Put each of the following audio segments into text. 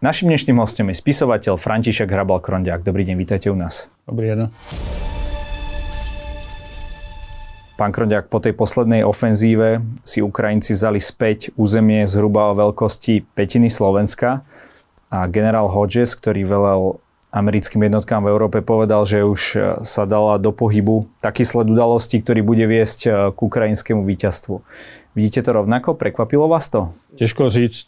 Našim dnešným hostom je spisovateľ František Hrabal Krondiak. Dobrý deň, vítajte u nás. Dobrý deň. Pán Krondiak, po tej poslednej ofenzíve si Ukrajinci vzali späť územie zhruba o veľkosti petiny Slovenska a generál Hodges, ktorý velel americkým jednotkám v Európe povedal, že už sa dala do pohybu taký sled udalostí, ktorý bude viesť eh, k ukrajinskému víťazstvu. Vidíte to rovnako? Prekvapilo vás to? Těžko říct.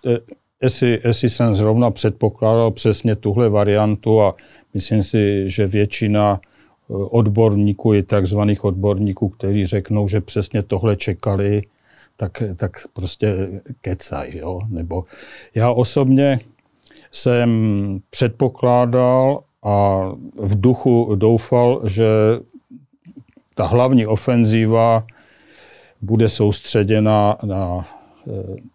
Eh, jestli, jestli jsem zrovna předpokládal přesně tuhle variantu a myslím si, že většina eh, odborníků i takzvaných odborníků, kteří řeknou, že přesně tohle čekali, tak, tak prostě kecaj. Jo? Nebo já osobně jsem předpokládal a v duchu doufal, že ta hlavní ofenzíva bude soustředěna na Eh,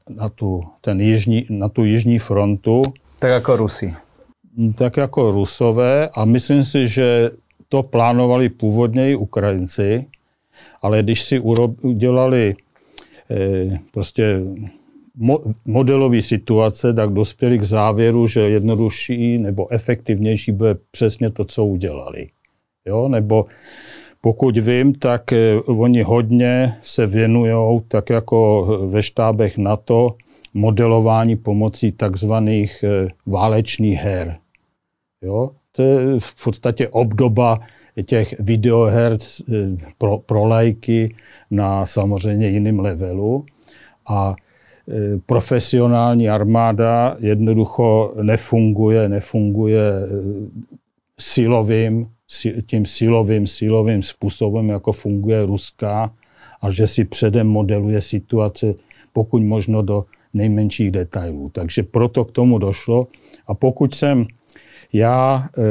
na tu, ten jižní, na tu jižní frontu. Tak jako Rusy. Tak jako Rusové a myslím si, že to plánovali původně i Ukrajinci, ale když si udělali eh, prostě modelové situace, tak dospěli k závěru, že jednodušší nebo efektivnější bude přesně to, co udělali. Jo? Nebo pokud vím, tak eh, oni hodně se věnují, tak jako ve štábech NATO, modelování pomocí takzvaných eh, válečných her. Jo? To je v podstatě obdoba těch videoher eh, pro, pro lajky na samozřejmě jiném levelu. A profesionální armáda jednoducho nefunguje, nefunguje silovým tím silovým, silovým způsobem, jako funguje ruská, a že si předem modeluje situace, pokud možno do nejmenších detailů. Takže proto k tomu došlo. A pokud jsem já e,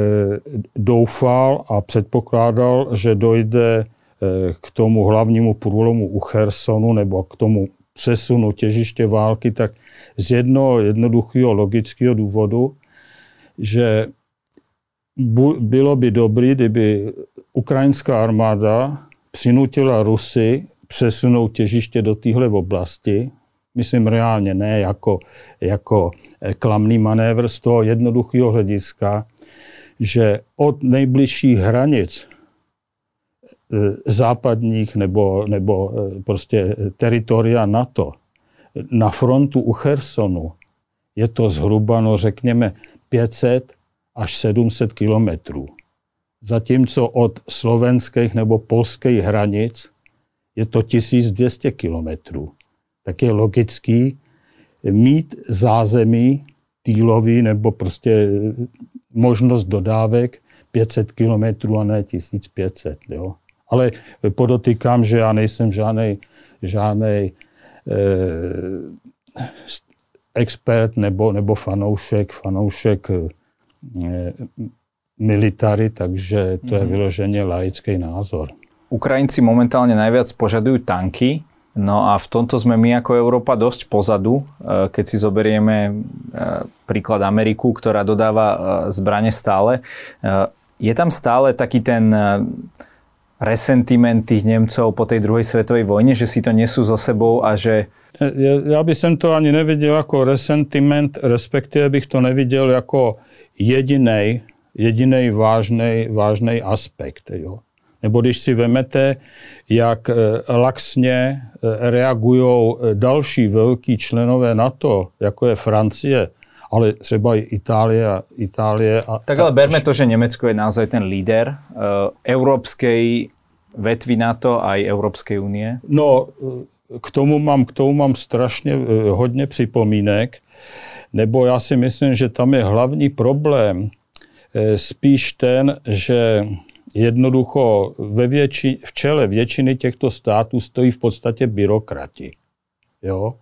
doufal a předpokládal, že dojde e, k tomu hlavnímu průlomu u Chersonu nebo k tomu přesunu těžiště války, tak z jednoho jednoduchého logického důvodu, že bylo by dobré, kdyby ukrajinská armáda přinutila Rusy přesunout těžiště do téhle oblasti. Myslím reálně, ne jako, jako eh, klamný manévr z toho jednoduchého hlediska, že od nejbližších hranic eh, západních nebo, nebo eh, prostě teritoria NATO na frontu u Chersonu je to zhruba, no řekněme, 500 až 700 kilometrů. Zatímco od slovenských nebo polských hranic je to 1200 kilometrů. Tak je logický mít zázemí týlový nebo prostě možnost dodávek 500 kilometrů a ne 1500. Jo. Ale podotýkám, že já nejsem žádný žádnej, eh, expert nebo, nebo fanoušek, fanoušek Eh, military, takže to je mhm. vyloženě laický názor. Ukrajinci momentálne najviac požadujú tanky, no a v tomto sme my ako Európa dosť pozadu, eh, keď si zoberieme eh, príklad Ameriku, ktorá dodáva zbrane stále. Je tam stále taký ten resentiment tých Nemcov po tej druhej svetovej vojne, že si to nesú so sebou a že... Ja, ja by som to ani nevidel ako resentiment, respektíve bych to neviděl jako jediný, jediný vážný, vážný aspekt. Jo. Nebo když si vemete, jak eh, laxně eh, reagují eh, další velký členové NATO, jako je Francie, ale třeba i Itálie Itálie. A tak ale berme to, že Německo je naozaj ten líder uh, európskej vetvy NATO a i Európskej unie. No, k tomu mám, k tomu mám strašně hodně připomínek nebo já si myslím, že tam je hlavní problém eh, spíš ten, že jednoducho ve větši, v čele většiny těchto států stojí v podstatě byrokrati. Jo?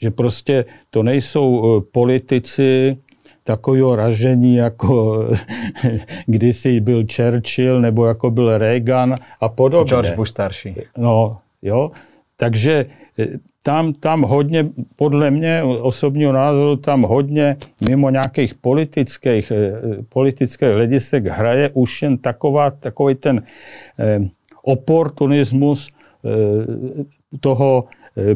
Že prostě to nejsou eh, politici takového ražení, jako kdysi byl Churchill nebo jako byl Reagan a podobně. George Bush starší. No, jo. Takže eh, tam, tam hodně, podle mě osobního názoru, tam hodně mimo nějakých politických, eh, politických hledisek hraje už jen taková, takový ten eh, oportunismus eh, toho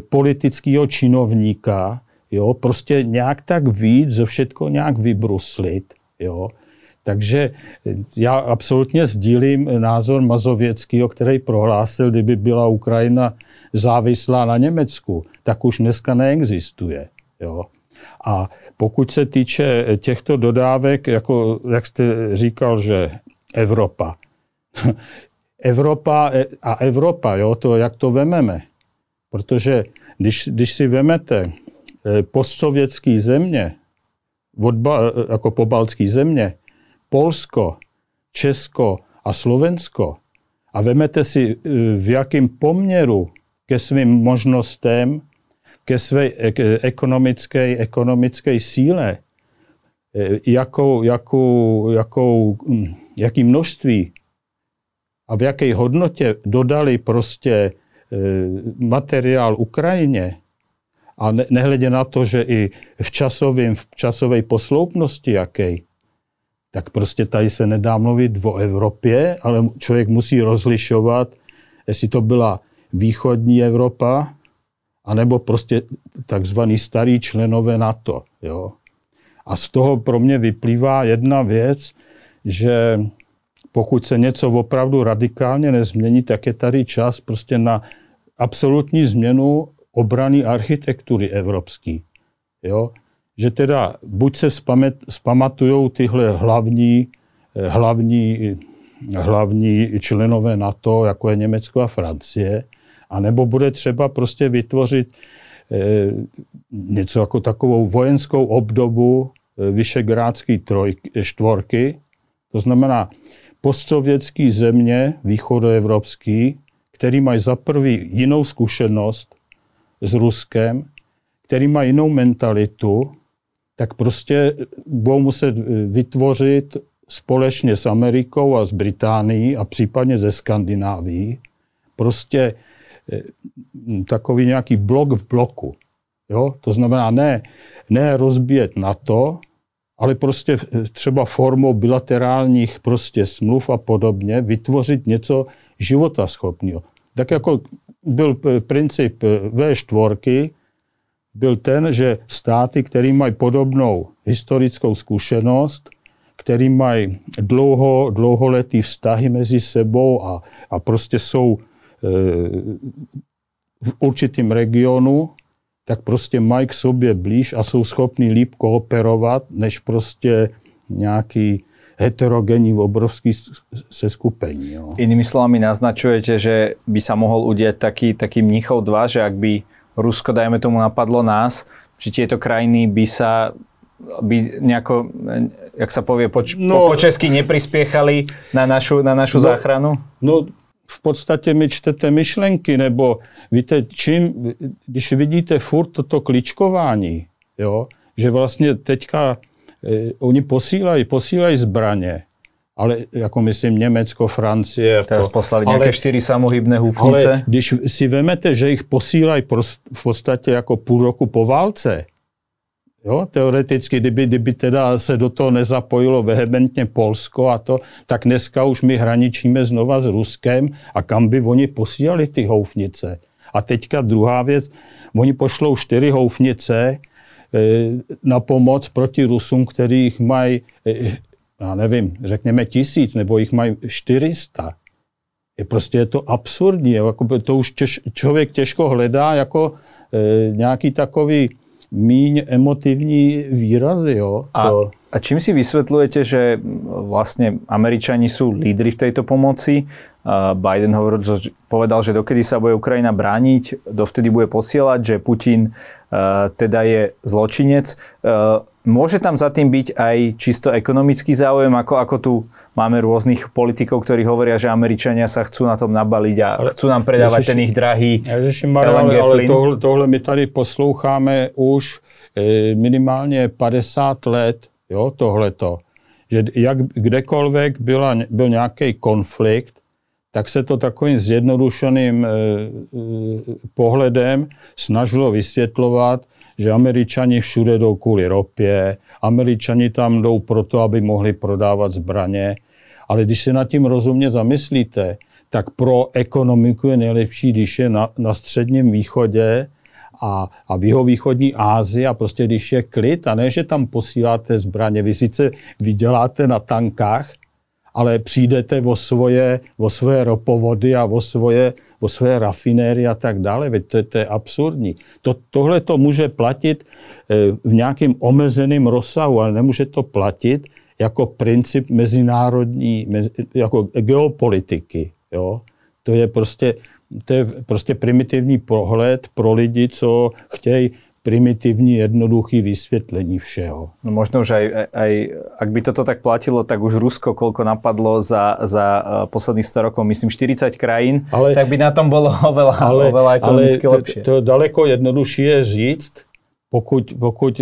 politického činovníka, jo, prostě nějak tak víc, že všetko nějak vybruslit, jo. Takže já absolutně sdílím názor Mazověckého, který prohlásil, kdyby byla Ukrajina závislá na Německu, tak už dneska neexistuje. Jo. A pokud se týče těchto dodávek, jako jak jste říkal, že Evropa. Evropa a Evropa, jo, to jak to vememe. Protože když, když si vemete eh, postsovětský země, odba, eh, jako pobaltský země, Polsko, Česko a Slovensko a vemete si, v jakém poměru ke svým možnostem, ke své ekonomické, ekonomické síle, jakou, jakou, jakou, hm, jaký množství a v jaké hodnotě dodali prostě materiál Ukrajině, a nehledě na to, že i v, časovým, v časové posloupnosti jaký, tak prostě tady se nedá mluvit o Evropě, ale člověk musí rozlišovat, jestli to byla východní Evropa, anebo prostě takzvaný starý členové NATO. Jo. A z toho pro mě vyplývá jedna věc, že pokud se něco opravdu radikálně nezmění, tak je tady čas prostě na absolutní změnu obrany architektury evropský. Jo? Že teda buď se zpamatují tyhle hlavní, hlavní, hlavní členové NATO, jako je Německo a Francie, anebo bude třeba prostě vytvořit eh, něco jako takovou vojenskou obdobu eh, Vyšegrádské čtvorky, to znamená postsovětský země východoevropský, který mají za prvý jinou zkušenost s Ruskem, který má jinou mentalitu, tak prostě budou muset vytvořit společně s Amerikou a s Británií a případně ze Skandinávií prostě eh, takový nějaký blok v bloku. Jo? To znamená ne, ne rozbíjet NATO, ale prostě třeba formou bilaterálních prostě smluv a podobně vytvořit něco životaschopného. Tak jako byl princip V4, byl ten, že státy, které mají podobnou historickou zkušenost, který mají dlouho, dlouholetý vztahy mezi sebou a, a prostě jsou v určitém regionu, tak prostě mají k sobě blíž a jsou schopni líp kooperovat, než prostě nějaký heterogenní obrovský seskupení. Jo. Inými slovami naznačujete, že by sa mohol udiať taký, taký mníchov 2, že ak by Rusko, dajme tomu, napadlo nás, či tieto krajiny by sa by nejako, jak sa povie, po, no, po, po česky neprispiechali na našu, na našu no, záchranu? No, v podstatě mi čtete myšlenky, nebo víte, čím, když vidíte furt toto kličkování, jo, že vlastně teďka Eh, oni posílají, posílají zbraně, ale jako myslím Německo, Francie. Jako, Teraz poslali ale, nějaké čtyři samohybné hufnice. Ale když si vemete, že jich posílají v podstatě jako půl roku po válce, Jo, teoreticky, kdyby, kdyby teda se do toho nezapojilo vehementně Polsko a to, tak dneska už my hraničíme znova s Ruskem a kam by oni posílali ty houfnice. A teďka druhá věc, oni pošlou čtyři houfnice, Eh, na pomoc proti Rusům, kterých mají, eh, já nevím, řekněme tisíc, nebo jich mají 400. Je prostě je to absurdní. Jako to už těž, člověk těžko hledá jako e, nějaký takový míň emotivní výrazy. Jo, a, to. a čím si vysvetľujete, že vlastne Američani sú lídry v tejto pomoci? Biden hovoril, že povedal, že dokedy sa bude Ukrajina brániť, dovtedy bude posielať, že Putin teda je zločinec. Môže tam za tým byť aj čisto ekonomický záujem, ako, ako tu máme rôznych politikov, ktorí hovoria, že Američania sa chcú na tom nabaliť a ale, chcú nám predávať ježiši, ten ich drahý ježiši, LNG ale, ale tohle, tohle my tady posloucháme už e, minimálně 50 let, jo, tohleto. Že jak kdekoľvek byla, byl nějaký konflikt, tak se to takovým zjednodušeným e, e, pohledem snažilo vysvětlovat, že američani všude jdou kvůli ropě, američani tam jdou proto, aby mohli prodávat zbraně, ale když se nad tím rozumně zamyslíte, tak pro ekonomiku je nejlepší, když je na, na středním východě a, a v jihovýchodní Ázii a prostě když je klid a ne, že tam posíláte zbraně, vy sice vyděláte na tankách, ale přijdete o svoje, o svoje ropovody a o svoje, o svoje rafinéry a tak dále. Veď to, to je absurdní. To, tohle to může platit eh, v nějakém omezeném rozsahu, ale nemůže to platit jako princip mezinárodní, jako geopolitiky. Jo? To je prostě to je prostě primitivní pohled pro lidi, co chtějí primitivní, jednoduchý vysvětlení všeho. No možno, že aj, aj ak by toto tak platilo, tak už Rusko koľko napadlo za, za uh, posledných 100 rokov, myslím 40 krajín, ale, tak by na tom bolo oveľa, ale, oveľa ekonomicky ale lepšie. To, to daleko jednodušší je říct, pokud, pokud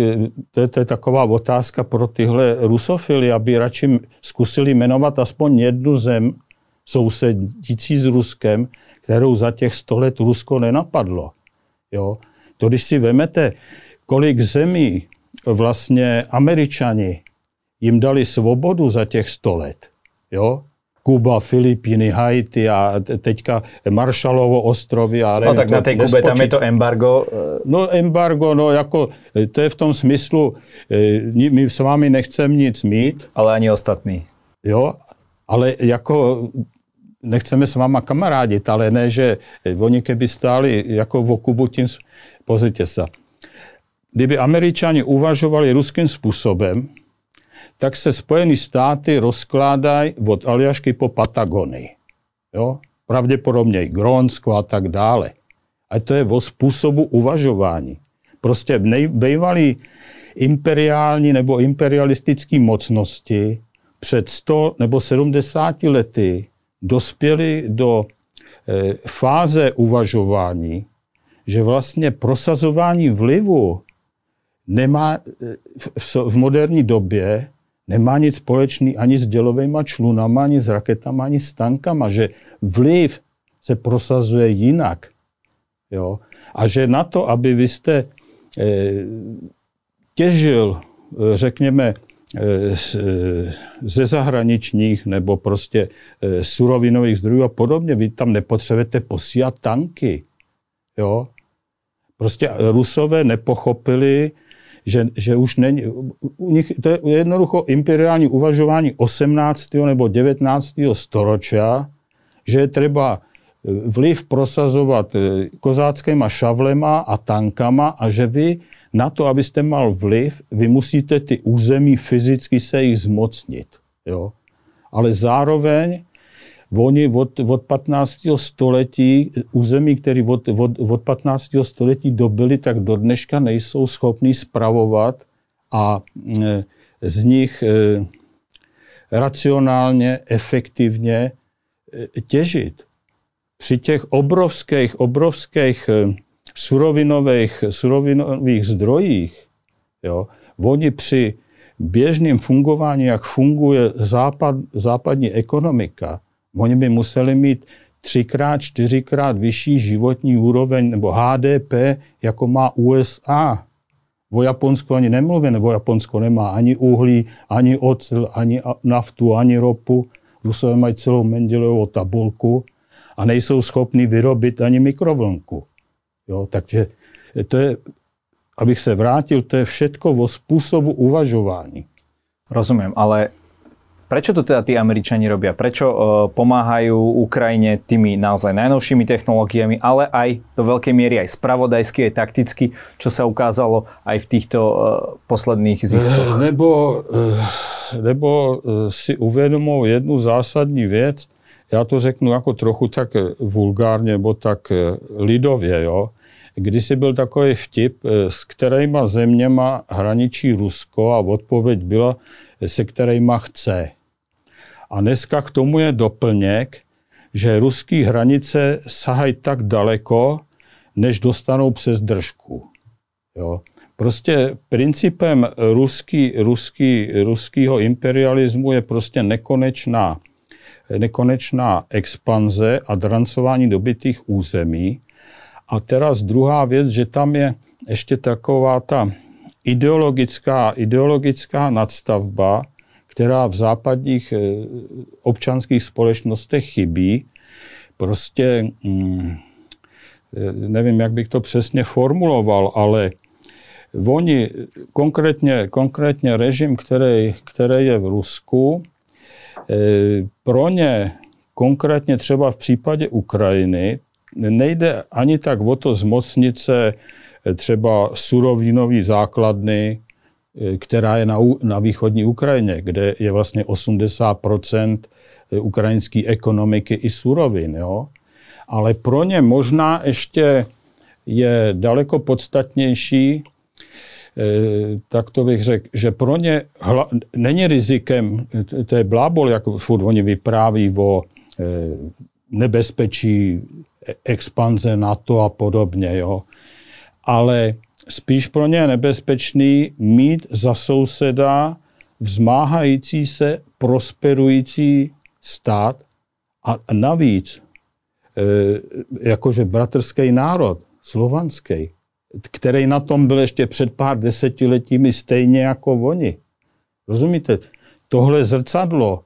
to, je, to je taková otázka pro tyhle rusofily, aby radši zkusili jmenovat aspoň jednu zem sousedící s Ruskem, kterou za těch 100 let Rusko nenapadlo. Jo? To, když si vemete, kolik zemí vlastně američani jim dali svobodu za těch 100 let. Jo? Kuba, Filipíny, Haiti a teďka Marshallovo ostrovy. A no tak na té Kube tam je to embargo. Eh. No embargo, no jako, to je v tom smyslu, eh, my s vámi nechceme nic mít. Ale ani ostatní. Jo, ale jako nechceme s váma kamarádit, ale ne, že oni keby stáli jako v okubu tím, pozrite sa, kdyby američani uvažovali ruským způsobem, tak se Spojené státy rozkládají od Aljašky po Patagonii. Jo? Pravděpodobně i Grónsko a tak dále. A to je o způsobu uvažování. Prostě bývalý imperiální nebo imperialistické mocnosti před 100 nebo 70 lety dospěli do eh, fáze uvažování, že vlastně prosazování vlivu nemá eh, v moderní době nemá nic společný ani s dělovými člunama, ani s raketama, ani s tankama, že vliv se prosazuje jinak. Jo? A že na to, aby vy jste e, těžil, řekněme, ze zahraničních nebo prostě surovinových zdrojů a podobně. Vy tam nepotřebujete posílat tanky. Jo? Prostě Rusové nepochopili, že, že už není, u nich to je jednoducho imperiální uvažování 18. nebo 19. storočia, že je třeba vliv prosazovat kozáckýma šavlema a tankama a že vy na to, abyste mal vliv, vy musíte ty území fyzicky se jich zmocnit. Jo? Ale zároveň oni od, od 15. století, území, které od, od, od 15. století dobili, tak do dneška nejsou schopní spravovat a e, z nich e, racionálně, efektivně e, těžit. Při těch obrovských, obrovských surovinových, surovinových zdrojích, jo, oni při běžném fungování, jak funguje západ, západní ekonomika, oni by museli mít třikrát, čtyřikrát vyšší životní úroveň nebo HDP, jako má USA. O Japonsku ani nemluvím, nebo Japonsko nemá ani uhlí, ani ocel, ani naftu, ani ropu. Rusové mají celou Mendelovou tabulku a nejsou schopni vyrobit ani mikrovlnku. Jo, takže to je, abych se vrátil, to je všetko o způsobu uvažování. Rozumím, ale Prečo to teda tí Američani robia? Prečo uh, pomáhajú Ukrajine tými naozaj najnovšími technológiami, ale aj do veľkej miery aj spravodajsky, aj takticky, čo sa ukázalo aj v týchto uh, posledných ziskoch? Nebo, uh, nebo si uvědomou jednu zásadní věc, já to řeknu jako trochu tak vulgárně, nebo tak lidově, jo. Kdysi byl takový vtip, eh, s kterýma zeměma hraničí Rusko a odpověď byla, se kterýma chce. A dneska k tomu je doplněk, že ruské hranice sahají tak daleko, než dostanou přes držku. Jo. Prostě principem ruský, ruský, ruského imperialismu je prostě nekonečná, nekonečná expanze a drancování dobytých území. A teraz druhá věc, že tam je ještě taková ta ideologická, ideologická nadstavba, která v západních eh, občanských společnostech chybí. Prostě mm, nevím, jak bych to přesně formuloval, ale oni, konkrétně, konkrétně režim, který, který je v Rusku, pro ně konkrétně třeba v případě Ukrajiny nejde ani tak o to zmocnit se třeba surovinové základny, která je na, na východní Ukrajině, kde je vlastně 80% ukrajinské ekonomiky i surovin. Jo? Ale pro ně možná ještě je daleko podstatnější, eh, tak to bych řekl, že pro ně hla, není rizikem, to je blábol, jak furt oni vypráví o eh, nebezpečí expanze NATO a podobně, jo. Ale spíš pro ně je nebezpečný mít za souseda vzmáhající se, prosperující stát a navíc e, jakože bratrský národ, slovanský, který na tom byl ještě před pár desetiletími stejně jako oni. Rozumíte? Tohle zrcadlo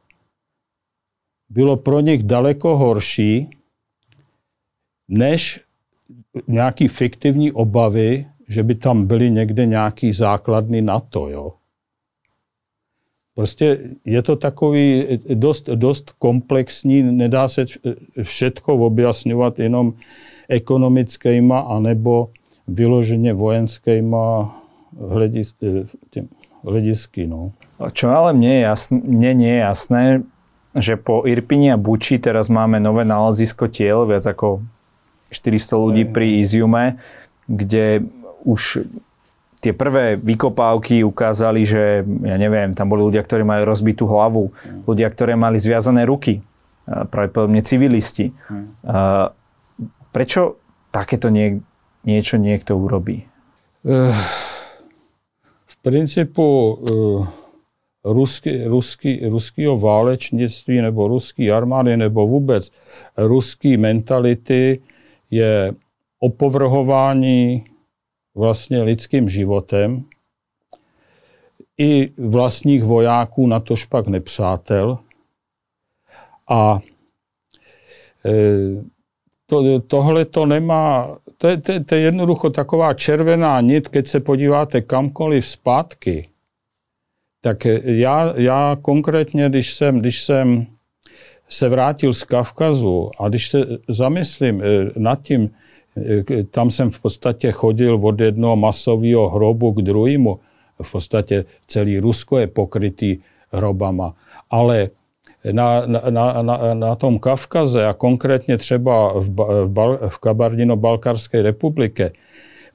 bylo pro nich daleko horší, než nějaký fiktivní obavy, že by tam byly někde nějaký základny NATO. Jo? Prostě je to takový dost, dost komplexní, nedá se všetko objasňovat jenom ekonomickýma anebo vyloženě vojenskýma hledis, hledisky. No. Čo ale mne, je nie je jasné, že po Irpini a Buči teraz máme nové nálezisko tiel, viac ako 400 ľudí pri Iziume, kde už tie prvé vykopávky ukázali, že ja neviem, tam boli ľudia, ktorí majú rozbitú hlavu, ľudia, ktorí mali zviazané ruky, pravdepodobne civilisti. Prečo takéto nie, niečo niekto urobí? Eh, v principu ruský, ruský, ruského válečnictví nebo ruský armády nebo vůbec ruský mentality je opovrhování vlastně lidským životem i vlastních vojáků, na to špak nepřátel. A e, to, tohle to nemá, to je, to, to je jednoducho taková červená nit, keď se podíváte kamkoliv zpátky, tak já, já konkrétně, když jsem, když jsem se vrátil z Kavkazu a když se zamyslím e, nad tím, tam jsem v podstatě chodil od jednoho masového hrobu k druhému. V podstatě celý Rusko je pokrytý hrobama. Ale na, na, na, na tom Kavkaze a konkrétně třeba v, v, v Kabardino-Balkarské republice,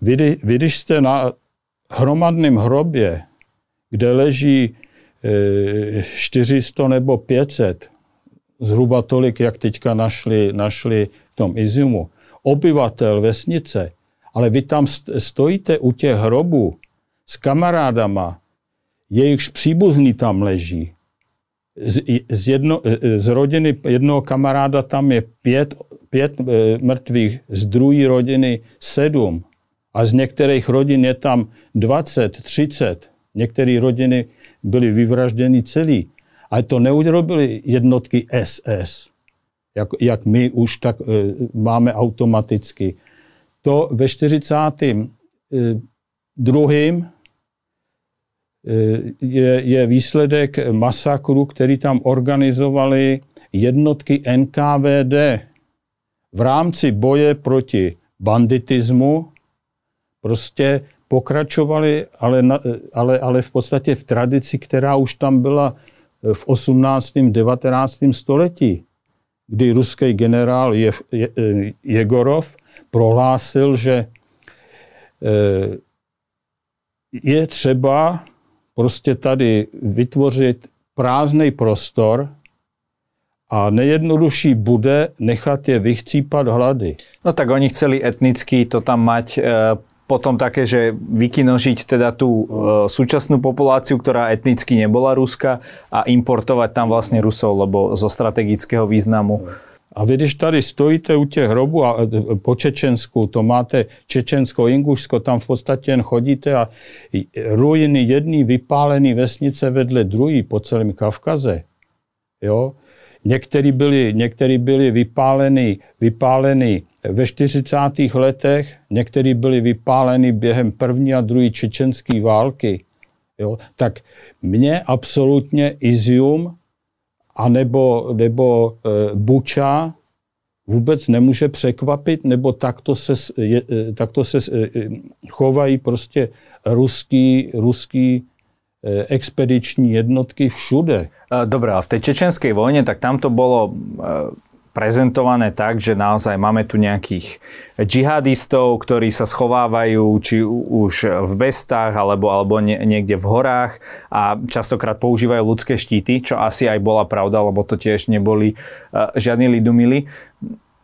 vy, vy když jste na hromadném hrobě, kde leží e, 400 nebo 500, zhruba tolik, jak teďka našli, našli v tom Iziumu, obyvatel vesnice, ale vy tam stojíte u těch hrobů s kamarádama, jejichž příbuzní tam leží. Z, z, jedno, z rodiny jednoho kamaráda tam je pět, pět e, mrtvých, z druhé rodiny sedm. A z některých rodin je tam 20, 30. Některé rodiny byly vyvražděny celý. Ale to neurobili jednotky SS jak, jak my už tak e, máme automaticky. To ve 42. E, je, je výsledek masakru, který tam organizovali jednotky NKVD v rámci boje proti banditismu. Prostě pokračovali, ale, ale, ale v podstatě v tradici, která už tam byla v 18. 19. století kdy ruský generál Je, Je, Jegorov prohlásil, že e, je třeba prostě tady vytvořit prázdný prostor a nejjednodušší bude nechat je vychcípat hlady. No tak oni chceli etnicky to tam mať e, potom také, že vykinožiť teda tú e, súčasnú populáciu, ktorá etnicky nebola Ruska a importovať tam vlastne Rusov, lebo zo strategického významu. A vy, když tady stojíte u těch hrobů a e, po Čečensku, to máte Čečensko, Ingušsko, tam v podstatě jen chodíte a ruiny jedný vypálený vesnice vedle druhý po celém Kavkaze. Jo? Některý byly, některý byly vypáleny, vypáleny ve 40. letech, některý byli vypáleny během první a druhé čečenské války, jo, tak mě absolutně Izium anebo, nebo e, Buča vůbec nemůže překvapit, nebo takto se, je, e, takto se e, chovají prostě ruský, ruský expediční jednotky všude. Dobre, a v tej čečenskej vojne, tak tam to bolo prezentované tak, že naozaj máme tu nejakých džihadistov, ktorí sa schovávajú či už v bestách alebo, alebo niekde v horách a častokrát používajú ľudské štíty, čo asi aj bola pravda, lebo to tiež neboli uh, žiadni lidumili.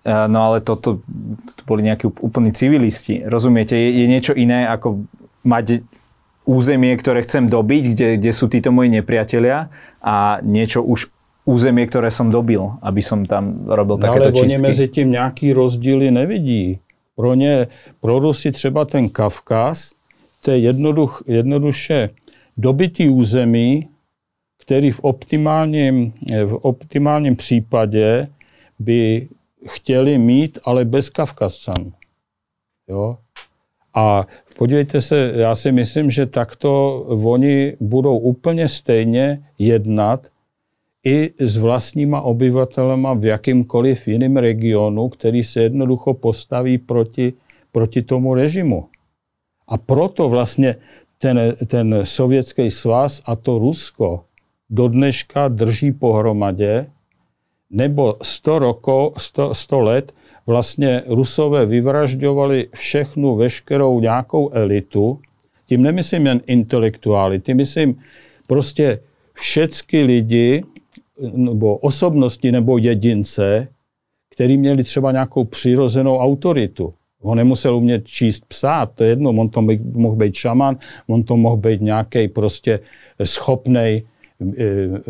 Uh, no ale toto to boli nejakí úplní civilisti. Rozumiete, je, je niečo iné ako mať územie, ktoré chcem dobiť, kde, kde sú títo moji nepriatelia a niečo už územie, ktoré som dobil, aby som tam robil no, takéto ale čistky. Ale mezi tím nějaký rozdíly nevidí. Pro ně, pro Rusy třeba ten Kavkaz, to je jednoduch, jednoduše dobitý území, který v optimálním, v optimálním případě by chtěli mít, ale bez Kavkazcanů. Jo? A podívejte se, já si myslím, že takto oni budou úplně stejně jednat i s vlastníma obyvatelema v jakýmkoliv jiném regionu, který se jednoducho postaví proti, proti tomu režimu. A proto vlastně ten, ten sovětský svaz a to Rusko do dneška drží pohromadě, nebo 100, roko, 100, 100 let vlastně Rusové vyvražďovali všechnu, veškerou nějakou elitu, tím nemyslím jen intelektuály, tím myslím prostě všechny lidi, nebo osobnosti nebo jedince, který měli třeba nějakou přirozenou autoritu. On nemusel umět číst psát, to je jedno, on to mohl být šaman, on to mohl být nějaký prostě schopný eh,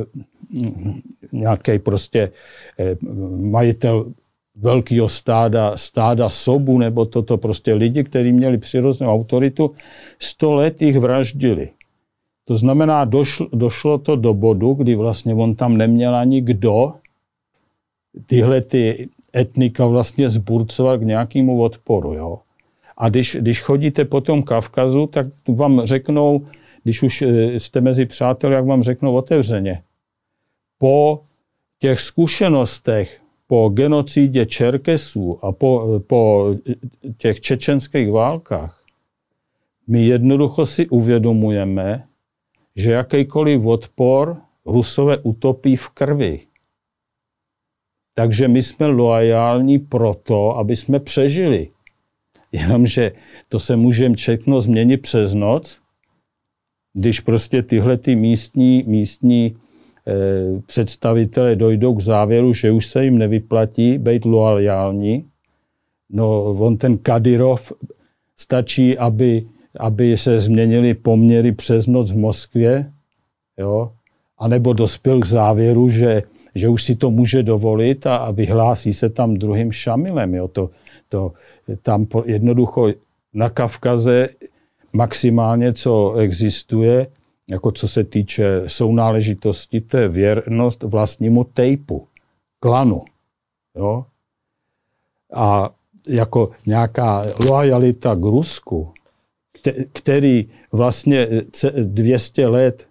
nějaký prostě eh, majitel velkého stáda, stáda sobu, nebo toto prostě lidi, kteří měli přirozenou autoritu, sto let jich vraždili. To znamená, došlo, došlo to do bodu, kdy vlastně on tam neměl ani kdo tyhle ty etnika vlastně zburcovat k nějakému odporu. Jo? A když, když chodíte po tom Kavkazu, tak vám řeknou, když už eh, jste mezi přáteli, jak vám řeknou otevřeně. Po těch zkušenostech, po genocidě Čerkesů a po, po těch čečenských válkách, my jednoducho si uvědomujeme, že jakýkoliv odpor Rusové utopí v krvi. Takže my jsme loajální proto, aby jsme přežili. Jenomže to se můžeme všechno změnit přes noc, když prostě tyhle ty místní, místní e, představitelé dojdou k závěru, že už se jim nevyplatí být loajální. No, on ten Kadyrov stačí, aby aby se změnily poměry přes noc v Moskvě, jo, anebo dospěl k závěru, že, že už si to může dovolit a, a vyhlásí se tam druhým šamilem. Jo. To, to, tam jednoducho na Kavkaze maximálně, co existuje, jako co se týče sounáležitosti, to je věrnost vlastnímu tejpu, klanu. Jo? A jako nějaká loajalita k Rusku, který vlastně 200 let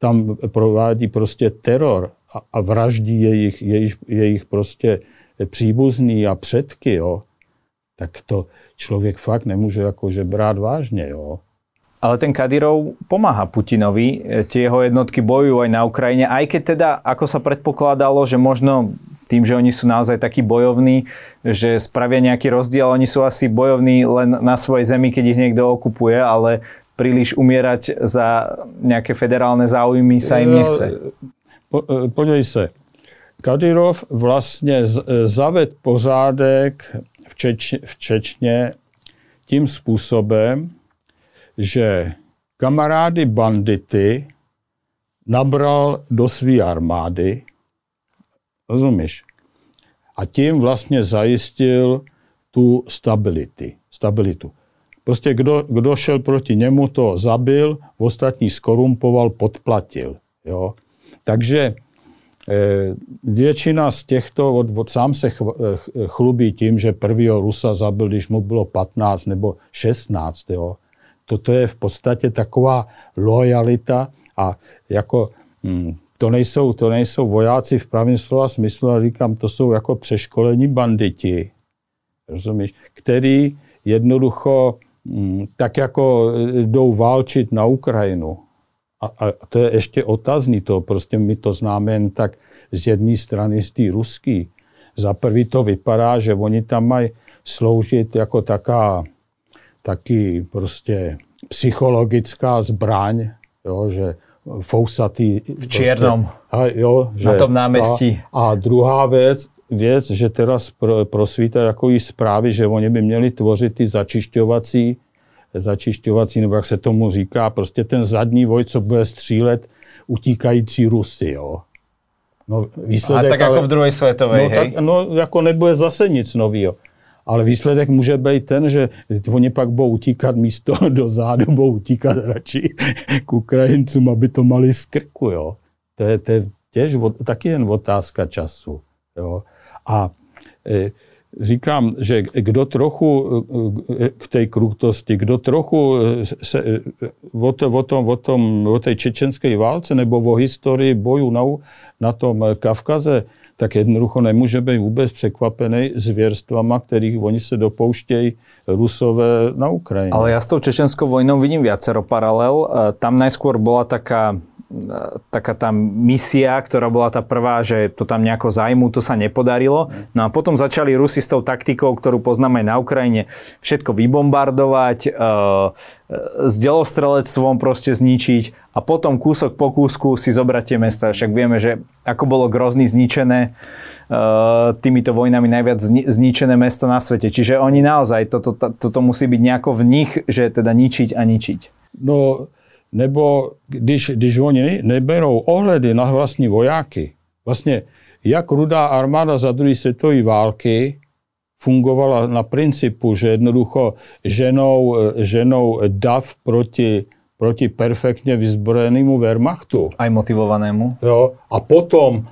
tam provádí prostě teror a, a vraždí jejich, jejich, jejich prostě příbuzný a předky, jo, tak to člověk fakt nemůže jakože brát vážně, jo. Ale ten Kadyrov pomáha Putinovi, tie jeho jednotky bojujú aj na Ukrajine, aj keď teda, ako sa predpokladalo, že možno tým, že oni sú naozaj takí bojovní, že spravia nejaký rozdiel. Oni sú asi bojovní len na svojej zemi, keď ich niekto okupuje, ale príliš umierať za nejaké federálne záujmy sa im nechce. Po, e, podívej se, Kadyrov vlastně zaved pořádek v, Čeč, v Čečně tím způsobem, že kamarády bandity nabral do své armády Rozumíš? A tím vlastně zajistil tu stability, stabilitu. Prostě kdo, kdo šel proti němu, to zabil, ostatní skorumpoval, podplatil. Jo? Takže většina z těchto, od, od sám se chlubí tím, že prvního Rusa zabil, když mu bylo 15 nebo 16. Jo. Toto je v podstatě taková lojalita a jako hm, to nejsou, to nejsou vojáci v pravém slova smyslu, ale říkám, to jsou jako přeškolení banditi, rozumíš, který jednoducho hm, tak jako jdou válčit na Ukrajinu. A, a to je ještě otazný, to prostě my to známe jen tak z jedné strany, z té ruský. Za prvý to vypadá, že oni tam mají sloužit jako taká, taky prostě psychologická zbraň, jo, že fousatý. V Čiernom. Prostě, a, jo, že na tom náměstí. A, a druhá věc, věc, že teda pro, jako i zprávy, že oni by měli tvořit ty začišťovací, začišťovací, nebo jak se tomu říká, prostě ten zadní voj, co bude střílet utíkající Rusy, jo. No, výsledek, a tak jako ale, v druhé světové, no, hej? Tak, no, jako nebude zase nic nového. Ale výsledek může být ten, že oni pak budou utíkat místo do zádu, budou utíkat radši k Ukrajincům, aby to mali z krku. Jo. To je, to je těž taky jen otázka času. Jo. A e, říkám, že kdo trochu e, k té krutosti, kdo trochu e, se e, o, to, o, tom, o, tom, o té čečenské válce nebo o historii bojů na, na tom Kavkaze, tak jednoducho nemůže být vůbec překvapený zvěrstvama, kterých oni se dopouštějí Rusové na Ukrajině. Ale já s tou čečenskou vojnou vidím viacero paralel. Tam najskôr bola taká taká tá misia, ktorá bola tá prvá, že to tam nejako zajmu, to sa nepodarilo. No a potom začali Rusi s tou taktikou, ktorú poznáme na Ukrajine, všetko vybombardovať, e, s delostrelectvom proste zničiť a potom kúsok po kúsku si zobrať tie mesta. Však vieme, že ako bolo Grozny zničené, e, týmito vojnami najviac zničené mesto na svete. Čiže oni naozaj, toto, to, toto musí byť nejako v nich, že teda ničiť a ničiť. No, nebo když, když oni neberou ohledy na vlastní vojáky, vlastně jak rudá armáda za druhé světové války fungovala na principu, že jednoducho ženou, ženou dav proti, proti perfektně vyzbrojenému Wehrmachtu. Aj motivovanému. Jo, a potom,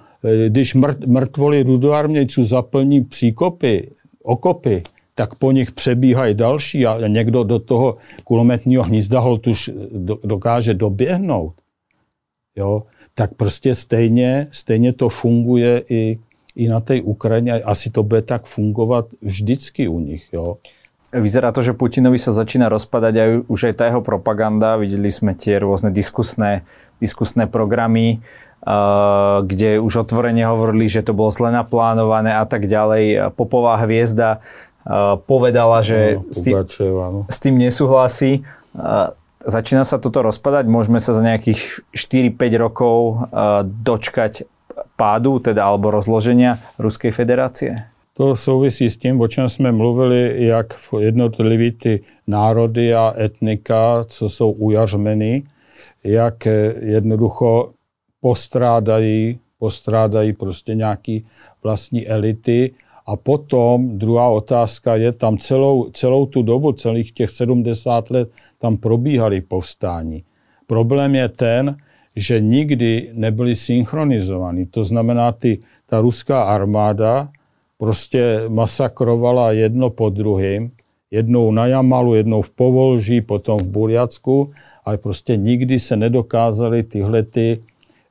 když mrt, mrtvoli rudoarmějců zaplní příkopy, okopy, tak po nich přebíhají další a někdo do toho kulometního hnízda tuž dokáže doběhnout. Jo? Tak prostě stejně, stejně to funguje i, i na té Ukrajině. Asi to bude tak fungovat vždycky u nich. Jo? Vyzerá to, že Putinovi sa začína rozpadať aj už aj tá jeho propaganda. Videli sme tie rôzne diskusné, diskusné programy, uh, kde už otvorene hovorili, že to bolo zle naplánované a tak ďalej. Popová hviezda povedala, že no, s, tým, s tým nesúhlasí. Začína sa toto rozpadať? Môžeme sa za nejakých 4-5 rokov dočkať pádu, teda alebo rozloženia Ruskej federácie? To souvisí s tím, o čem jsme mluvili, jak jednotliví ty národy a etnika, co jsou ujařmeny, jak jednoducho postrádají, postrádají prostě nějaký vlastní elity a potom druhá otázka je, tam celou, celou tu dobu, celých těch 70 let, tam probíhaly povstání. Problém je ten, že nikdy nebyly synchronizovaný. To znamená, ty, ta ruská armáda prostě masakrovala jedno po druhém, jednou na Jamalu, jednou v Povolží, potom v Burjacku, ale prostě nikdy se nedokázaly tyhle ty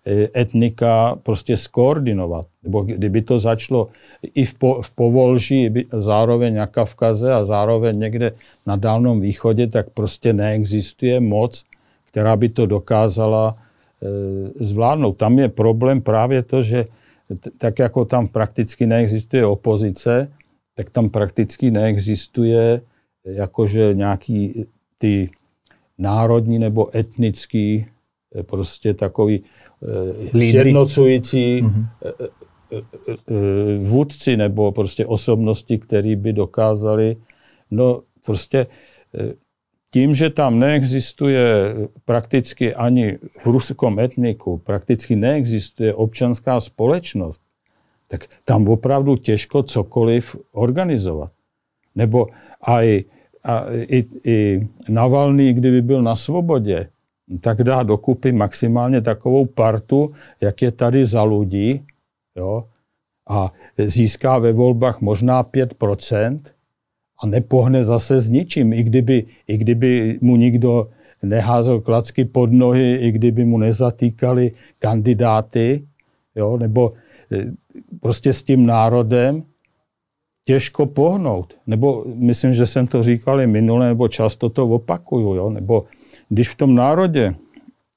E, etnika prostě skoordinovat. Nebo kdyby to začalo i v, po, v Povolží, zároveň na Kavkaze a zároveň někde na Dálnom východě, tak prostě neexistuje moc, která by to dokázala e, zvládnout. Tam je problém právě to, že tak jako tam prakticky neexistuje opozice, tak tam prakticky neexistuje jakože nějaký ty národní nebo etnický e, prostě takový sjednocující mm-hmm. Vůdci nebo prostě osobnosti, které by dokázali, no prostě tím, že tam neexistuje prakticky ani v ruskom etniku, prakticky neexistuje občanská společnost, tak tam opravdu těžko cokoliv organizovat. Nebo aj, a i, i Navalný, kdyby byl na svobodě, tak dá dokupy maximálně takovou partu, jak je tady za lidí, jo, a získá ve volbách možná 5% a nepohne zase s ničím, i kdyby, i kdyby mu nikdo neházel klacky pod nohy, i kdyby mu nezatýkali kandidáty, jo, nebo e, prostě s tím národem těžko pohnout. Nebo myslím, že jsem to říkal i minule, nebo často to opakuju, jo, nebo když v tom národě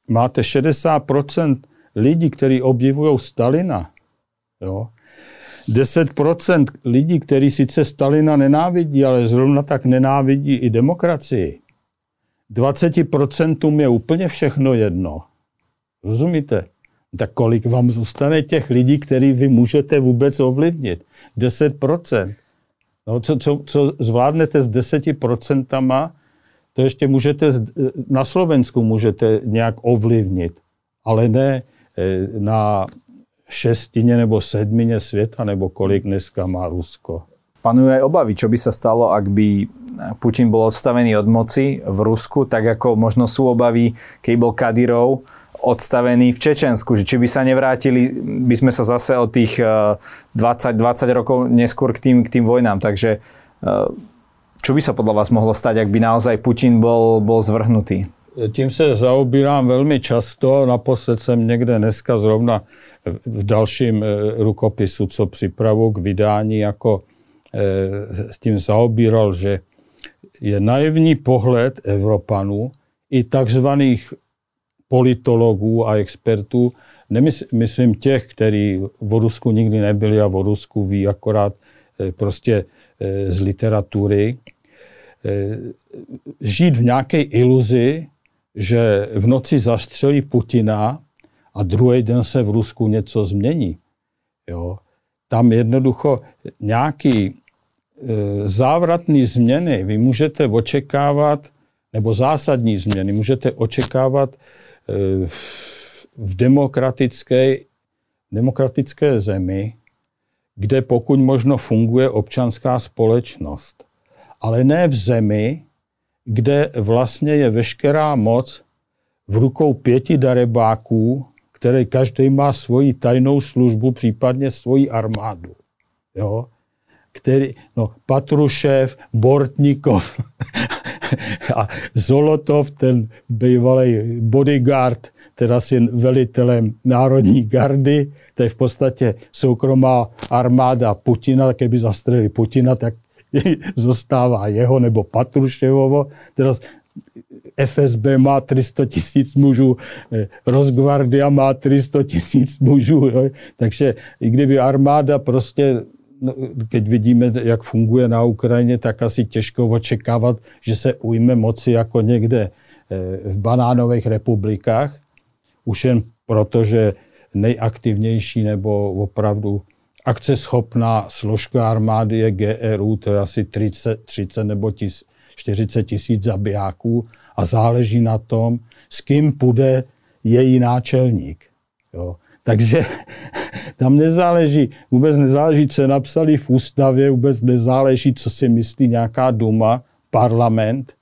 máte 60% lidí, kteří obdivují Stalina, jo, 10% lidí, kteří sice Stalina nenávidí, ale zrovna tak nenávidí i demokracii. 20% je úplně všechno jedno. Rozumíte? Tak kolik vám zůstane těch lidí, který vy můžete vůbec ovlivnit? 10%. No, co, co, co zvládnete s 10%, to ještě můžete na Slovensku můžete nějak ovlivnit, ale ne eh, na šestině nebo sedmině světa, nebo kolik dneska má Rusko. Panujú aj obavy, čo by sa stalo, ak by Putin bol odstavený od moci v Rusku, tak ako možno sú obavy, keď bol Kadyrov odstavený v Čečensku, že či by sa nevrátili, by sme sa zase od tých 20, eh, 20 rokov neskôr k tým, k tým vojnám. Takže eh, čo by sa podľa vás mohlo stať, ak by naozaj Putin bol, bol zvrhnutý? Tím se zaobírám velmi často. Naposled jsem někde dneska zrovna v dalším eh, rukopisu, co připravu k vydání, jako s tím zaobíral, že je naivní pohled Evropanů i takzvaných politologů a expertů, nemyslím těch, kteří v Rusku nikdy nebyli a v Rusku ví akorát eh, prostě eh, z literatury, eh, žít v nějaké iluzi, že v noci zastřelí Putina a druhý den se v Rusku něco změní. Jo. Tam jednoducho nějaký závratný změny vy můžete očekávat, nebo zásadní změny můžete očekávat v demokratické, demokratické zemi, kde pokud možno funguje občanská společnost. Ale ne v zemi, kde vlastně je veškerá moc v rukou pěti darebáků, které každý má svoji tajnou službu, případně svoji armádu. Jo? Který, no, Patrušev, Bortnikov a Zolotov, ten bývalý bodyguard, teraz je velitelem Národní gardy, to je v podstatě soukromá armáda Putina, kdyby zastrelili Putina, tak zostává jeho nebo Patruševovo. Teraz FSB má 300 tisíc mužů, eh, Rosgvardia má 300 tisíc mužů. Jo. Takže i kdyby armáda prostě, no, keď vidíme, jak funguje na Ukrajině, tak asi těžko očekávat, že se ujme moci jako někde eh, v banánových republikách už jen proto, že nejaktivnější nebo opravdu akceschopná složka armády je GRU, to je asi 30, 30 nebo tis, 40 tisíc zabijáků a záleží na tom, s kým půjde její náčelník. Jo. Takže tam nezáleží, vůbec nezáleží, co napsali v ústavě, vůbec nezáleží, co si myslí nějaká duma, parlament.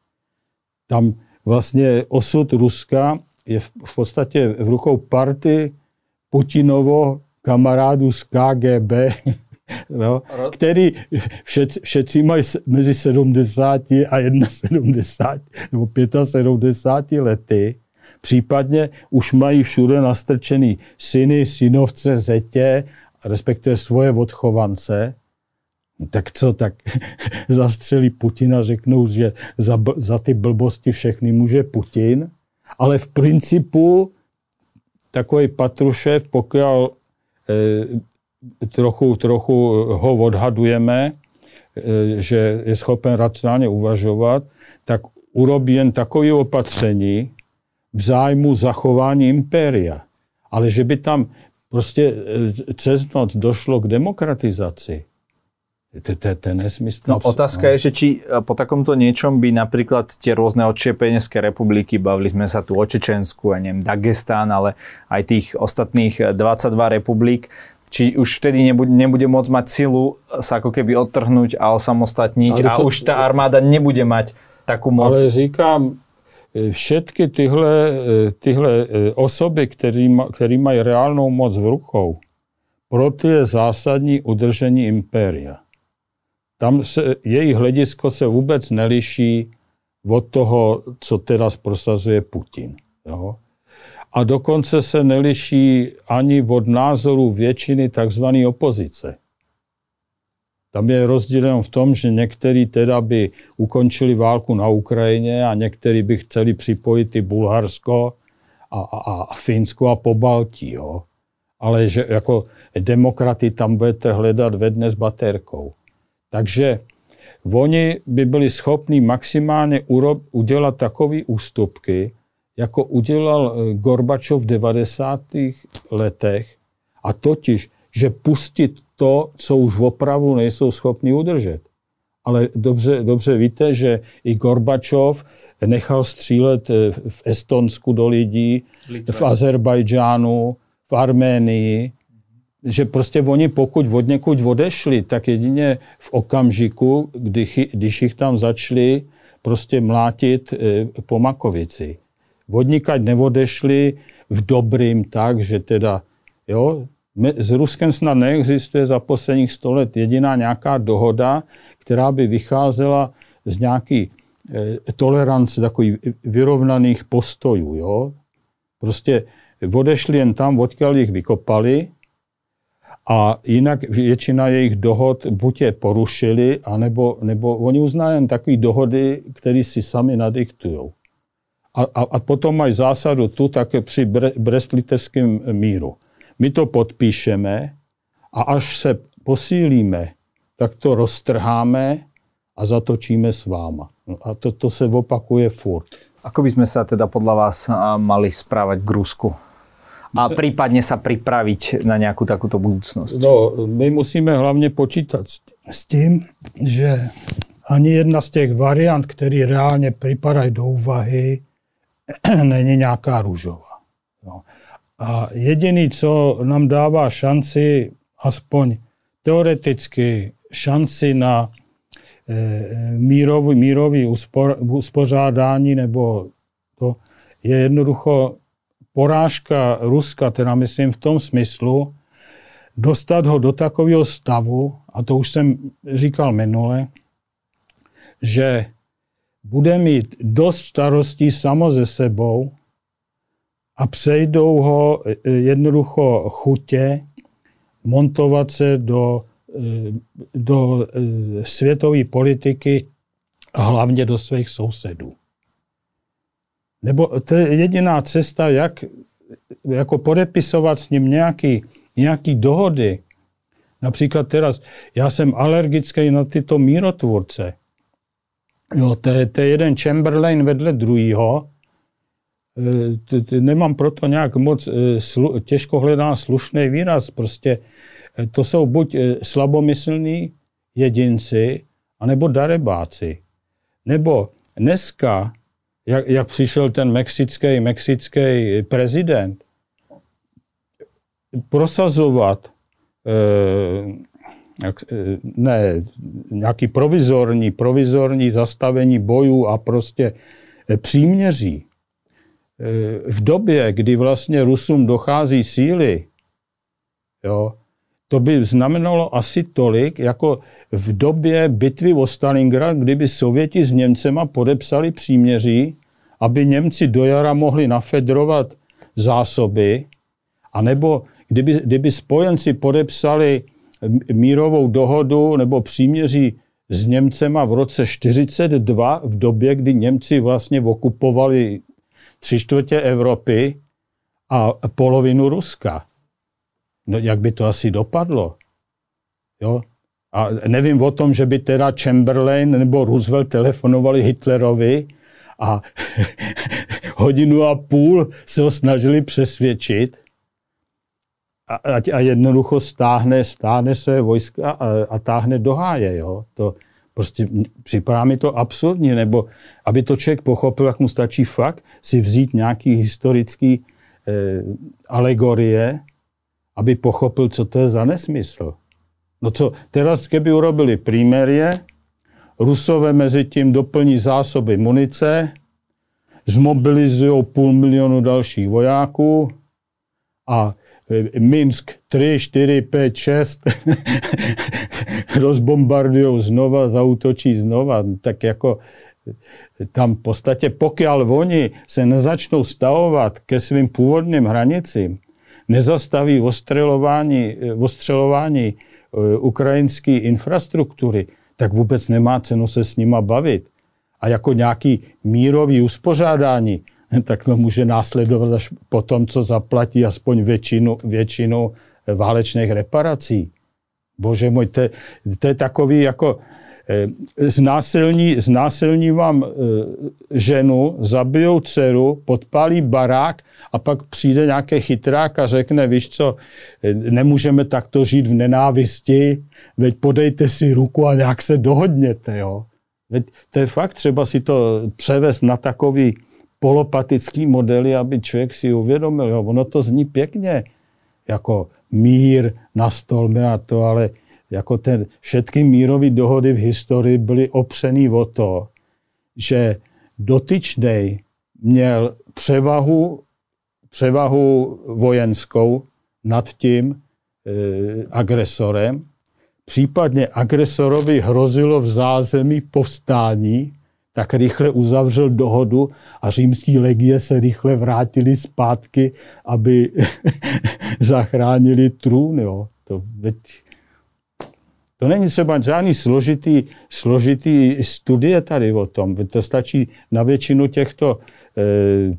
Tam vlastně osud Ruska je v podstatě v rukou party Putinovo kamarádů z KGB, no, který všeci, všetci mají mezi 70 a 71 nebo 75 lety. Případně už mají všude nastrčený syny, synovce, zetě, respektive svoje odchovance. Tak co, tak zastřelí Putina, řeknou, že za, za ty blbosti všechny může Putin ale v principu takový Patrušev, pokud trochu, trochu ho odhadujeme, e, že je schopen racionálně uvažovat, tak urobí jen takové opatření v zájmu zachování impéria. Ale že by tam prostě e, cez noc došlo k demokratizaci, to, je nesmysl. No, otázka no. je, že či po takomto niečom by napríklad tie rôzne odčiepenecké republiky, bavili sme sa tu o Čečensku, a neviem, Dagestán, ale aj tých ostatných 22 republik, či už vtedy nebude, nebude môcť mať silu sa ako keby odtrhnúť a osamostatniť ale to, a už tá armáda nebude mať takú moc. Ale říkám, e, všetky tyhle, e, tyhle osoby, který, který mají reálnou moc v rukou, proto je zásadní udržení impéria. Tam se, jejich hledisko se vůbec neliší od toho, co teraz prosazuje Putin. Jo? A dokonce se neliší ani od názoru většiny tzv. opozice. Tam je rozdíl jenom v tom, že někteří teda by ukončili válku na Ukrajině a někteří by chceli připojit i Bulharsko a, a, a Finsko a Pobaltí. Jo? Ale že jako demokraty tam budete hledat ve dne s baterkou. Takže oni by byli schopni maximálně udělat takové ústupky, jako udělal eh, Gorbačov v 90. letech, a totiž, že pustit to, co už opravdu nejsou schopni udržet. Ale dobře, dobře víte, že i Gorbačov nechal střílet eh, v Estonsku do lidí, Litve. v Azerbajdžánu, v Arménii, že prostě oni pokud od někud odešli, tak jedině v okamžiku, kdy, když jich tam začali prostě mlátit eh, po Makovici. Vodnikať neodešli v dobrým tak, že teda, jo, s Ruskem snad neexistuje za posledních sto let jediná nějaká dohoda, která by vycházela z nějaký e, tolerance, takových vyrovnaných postojů. Jo? Prostě odešli jen tam, odkud jich vykopali a jinak většina jejich dohod buď je porušili, anebo, nebo oni uznají jen takové dohody, které si sami nadiktují. A, a, a potom mají zásadu tu také při brestlitevském míru. My to podpíšeme a až se posílíme, tak to roztrháme a zatočíme s váma. No a to, to se opakuje furt. Ako by sme sa teda podľa vás mali správať k Rusku? A prípadne sa pripraviť na nejakú takúto budúcnosť? No, my musíme hlavně počítat s tím, že ani jedna z těch variant, které reálně připadají do úvahy, není nějaká růžová. No. A jediný, co nám dává šanci, aspoň teoreticky, šanci na e, mírový, mírový uspor, uspořádání, nebo to je jednoducho porážka Ruska, teda myslím v tom smyslu, dostat ho do takového stavu, a to už jsem říkal minule, že bude mít dost starostí samo ze sebou a přejdou ho e, jednoducho chutě montovat se do, e, do e, světové politiky a hlavně do svých sousedů. Nebo to je jediná cesta, jak jako podepisovat s ním nějaký, nějaký dohody. Například teraz, já jsem alergický na tyto mírotvůrce. Jo, to je, to je jeden Chamberlain vedle druhého. E, nemám proto nějak moc e, slu, těžko hledá slušný výraz. Prostě e, to jsou buď slabomyslní jedinci, anebo darebáci. Nebo dneska, jak, jak přišel ten mexický, mexický prezident, prosazovat jak, ne, nějaký provizorní, provizorní zastavení bojů a prostě eh, příměří. Eh, v době, kdy vlastně Rusům dochází síly, jo, to by znamenalo asi tolik, jako v době bitvy o Stalingrad, kdyby Sověti s Němcema podepsali příměří, aby Němci do jara mohli nafedrovat zásoby, anebo kdyby, kdyby spojenci podepsali mírovou dohodu nebo příměří s Němcema v roce 42, v době, kdy Němci vlastně okupovali tři čtvrtě Evropy a polovinu Ruska. No jak by to asi dopadlo? Jo? A nevím o tom, že by teda Chamberlain nebo Roosevelt telefonovali Hitlerovi a hodinu a půl se ho snažili přesvědčit, a, a jednoducho stáhne, stáhne své vojska a, a táhne do háje. Jo? To prostě připadá mi to absurdní, nebo aby to člověk pochopil, jak mu stačí fakt si vzít nějaký historický eh, alegorie, aby pochopil, co to je za nesmysl. No co, teraz keby urobili primérie, Rusové mezi tím doplní zásoby munice, zmobilizují půl milionu dalších vojáků a Minsk 3, 4, 5, 6 rozbombardujou znova, zautočí znova. Tak jako tam v podstatě, pokud oni se nezačnou stavovat ke svým původním hranicím, nezastaví ostřelování, ostřelování eh, ukrajinské infrastruktury, tak vůbec nemá cenu se s nima bavit. A jako nějaký mírový uspořádání, tak to může následovat až po tom, co zaplatí aspoň většinu, většinu válečných reparací. Bože můj, to, to je takový jako eh, znásilní, znásilní vám eh, ženu, zabijou dceru, podpálí barák a pak přijde nějaký chytrák a řekne, víš co, eh, nemůžeme takto žít v nenávisti, veď podejte si ruku a nějak se dohodněte, jo. Veď to je fakt třeba si to převést na takový polopatický modely, aby člověk si uvědomil, jo, ono to zní pěkně, jako mír, nastolme a to, ale jako ten, všetky mírové dohody v historii byly opřený o to, že dotyčnej měl převahu, převahu vojenskou nad tím e, agresorem, případně agresorovi hrozilo v zázemí povstání, tak rychle uzavřel dohodu a římský legie se rychle vrátili zpátky, aby zachránili trůn. Jo. To, veď, to není třeba žádný složitý, složitý studie tady o tom. To stačí na většinu těchto e,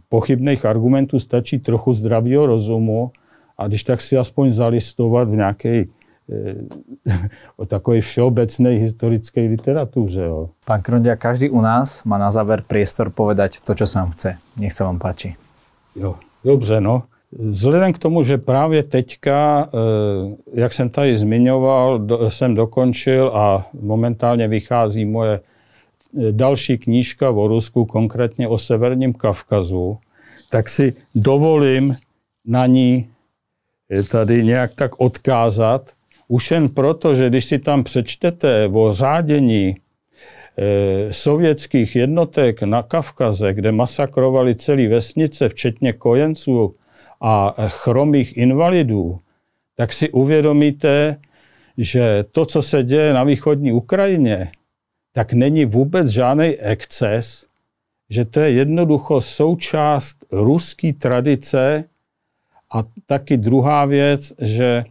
pochybných argumentů stačí trochu zdravého rozumu a když tak si aspoň zalistovat v nějaké o takové všeobecnej historické literatuře. Jo. Pán Krondia, každý u nás má na záver priestor povedať to, čo sám chce. Nech sa vám páči. Jo, dobře, no. Vzhledem k tomu, že právě teďka, eh, jak jsem tady zmiňoval, jsem dokončil a momentálně vychází moje eh, další knížka o Rusku, konkrétně o Severním Kavkazu, tak si dovolím na ní tady nějak tak odkázat, už jen proto, že když si tam přečtete o řádění eh, sovětských jednotek na Kavkaze, kde masakrovali celé vesnice, včetně kojenců a chromých invalidů, tak si uvědomíte, že to, co se děje na východní Ukrajině, tak není vůbec žádný exces, že to je jednoducho součást ruské tradice a taky druhá věc, že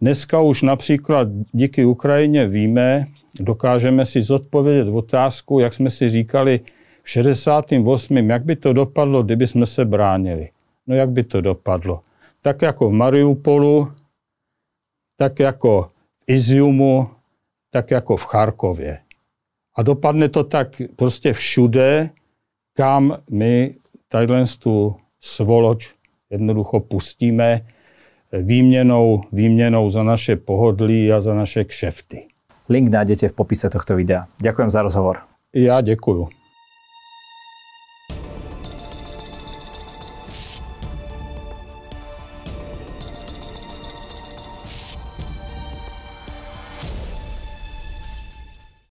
Dneska už například díky Ukrajině víme, dokážeme si zodpovědět otázku, jak jsme si říkali v 68. jak by to dopadlo, kdyby jsme se bránili. No jak by to dopadlo? Tak jako v Mariupolu, tak jako v Iziumu, tak jako v Charkově. A dopadne to tak prostě všude, kam my tadyhle tu svoloč jednoducho pustíme výměnou, výměnou za naše pohodlí a za naše kšefty. Link nájdete v popise tohto videa. Ďakujem za rozhovor. Já děkuju.